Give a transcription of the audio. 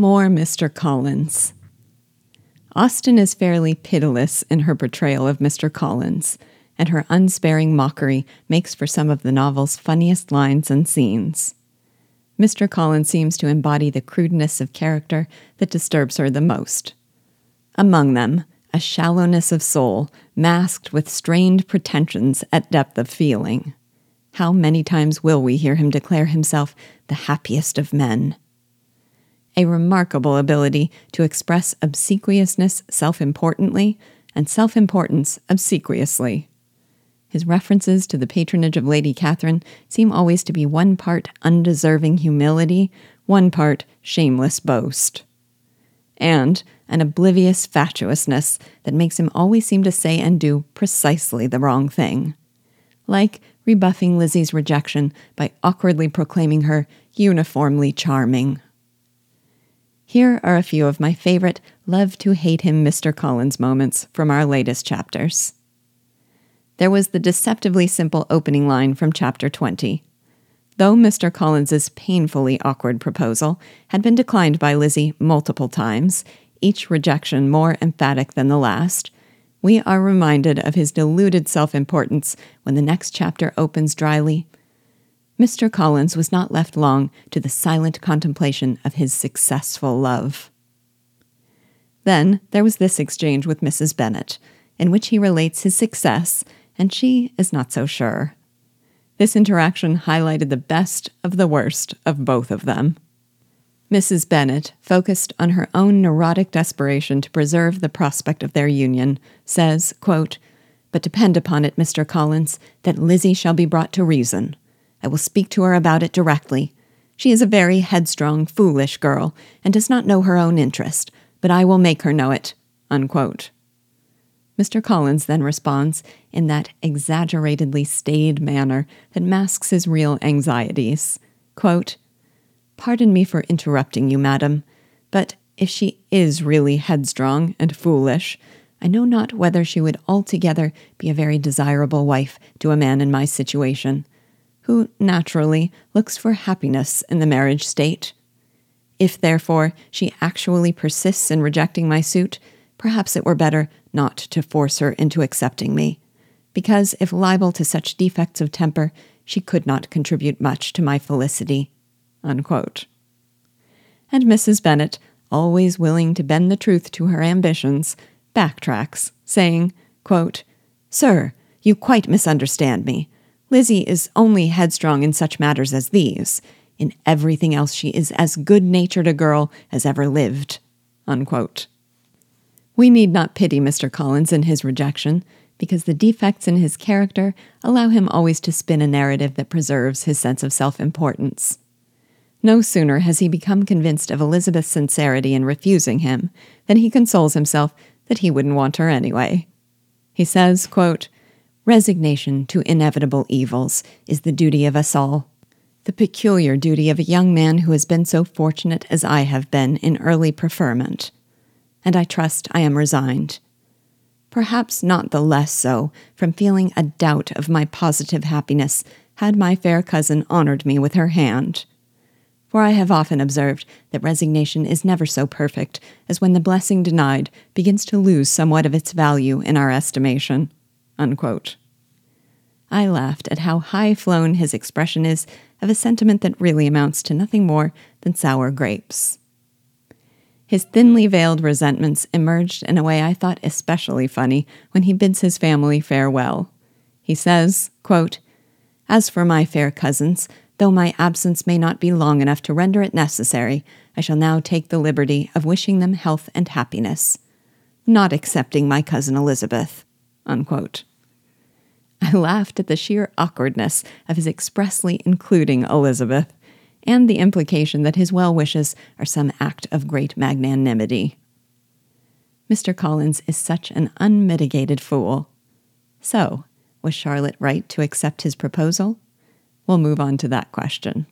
More Mr. Collins. Austen is fairly pitiless in her portrayal of Mr. Collins, and her unsparing mockery makes for some of the novel's funniest lines and scenes. Mr. Collins seems to embody the crudeness of character that disturbs her the most. Among them, a shallowness of soul masked with strained pretensions at depth of feeling. How many times will we hear him declare himself the happiest of men? A remarkable ability to express obsequiousness self importantly and self importance obsequiously. His references to the patronage of Lady Catherine seem always to be one part undeserving humility, one part shameless boast. And an oblivious fatuousness that makes him always seem to say and do precisely the wrong thing. Like rebuffing Lizzie's rejection by awkwardly proclaiming her uniformly charming. Here are a few of my favorite love to hate him Mr. Collins moments from our latest chapters. There was the deceptively simple opening line from chapter 20. Though Mr. Collins's painfully awkward proposal had been declined by Lizzie multiple times, each rejection more emphatic than the last, we are reminded of his deluded self importance when the next chapter opens dryly. Mr. Collins was not left long to the silent contemplation of his successful love. Then there was this exchange with Mrs. Bennet, in which he relates his success, and she is not so sure. This interaction highlighted the best of the worst of both of them. Mrs. Bennet, focused on her own neurotic desperation to preserve the prospect of their union, says, quote, But depend upon it, Mr. Collins, that Lizzie shall be brought to reason. I will speak to her about it directly. She is a very headstrong, foolish girl, and does not know her own interest, but I will make her know it. Unquote. Mr. Collins then responds in that exaggeratedly staid manner that masks his real anxieties. Quote, Pardon me for interrupting you, madam, but if she is really headstrong and foolish, I know not whether she would altogether be a very desirable wife to a man in my situation, who naturally looks for happiness in the marriage state. If, therefore, she actually persists in rejecting my suit, perhaps it were better not to force her into accepting me, because if liable to such defects of temper, she could not contribute much to my felicity. Unquote. And Mrs. Bennet, always willing to bend the truth to her ambitions, backtracks, saying, quote, Sir, you quite misunderstand me. Lizzie is only headstrong in such matters as these. In everything else, she is as good natured a girl as ever lived. Unquote. We need not pity Mr. Collins in his rejection, because the defects in his character allow him always to spin a narrative that preserves his sense of self importance. No sooner has he become convinced of Elizabeth's sincerity in refusing him than he consoles himself that he wouldn't want her anyway. He says, quote, Resignation to inevitable evils is the duty of us all. The peculiar duty of a young man who has been so fortunate as I have been in early preferment. And I trust I am resigned. Perhaps not the less so from feeling a doubt of my positive happiness had my fair cousin honored me with her hand for I have often observed that resignation is never so perfect as when the blessing denied begins to lose somewhat of its value in our estimation. Unquote. I laughed at how high flown his expression is of a sentiment that really amounts to nothing more than sour grapes. His thinly veiled resentments emerged in a way I thought especially funny when he bids his family farewell. He says, quote, As for my fair cousins, Though my absence may not be long enough to render it necessary, I shall now take the liberty of wishing them health and happiness, not excepting my cousin Elizabeth. Unquote. I laughed at the sheer awkwardness of his expressly including Elizabeth, and the implication that his well wishes are some act of great magnanimity. Mr. Collins is such an unmitigated fool. So, was Charlotte right to accept his proposal? We'll move on to that question.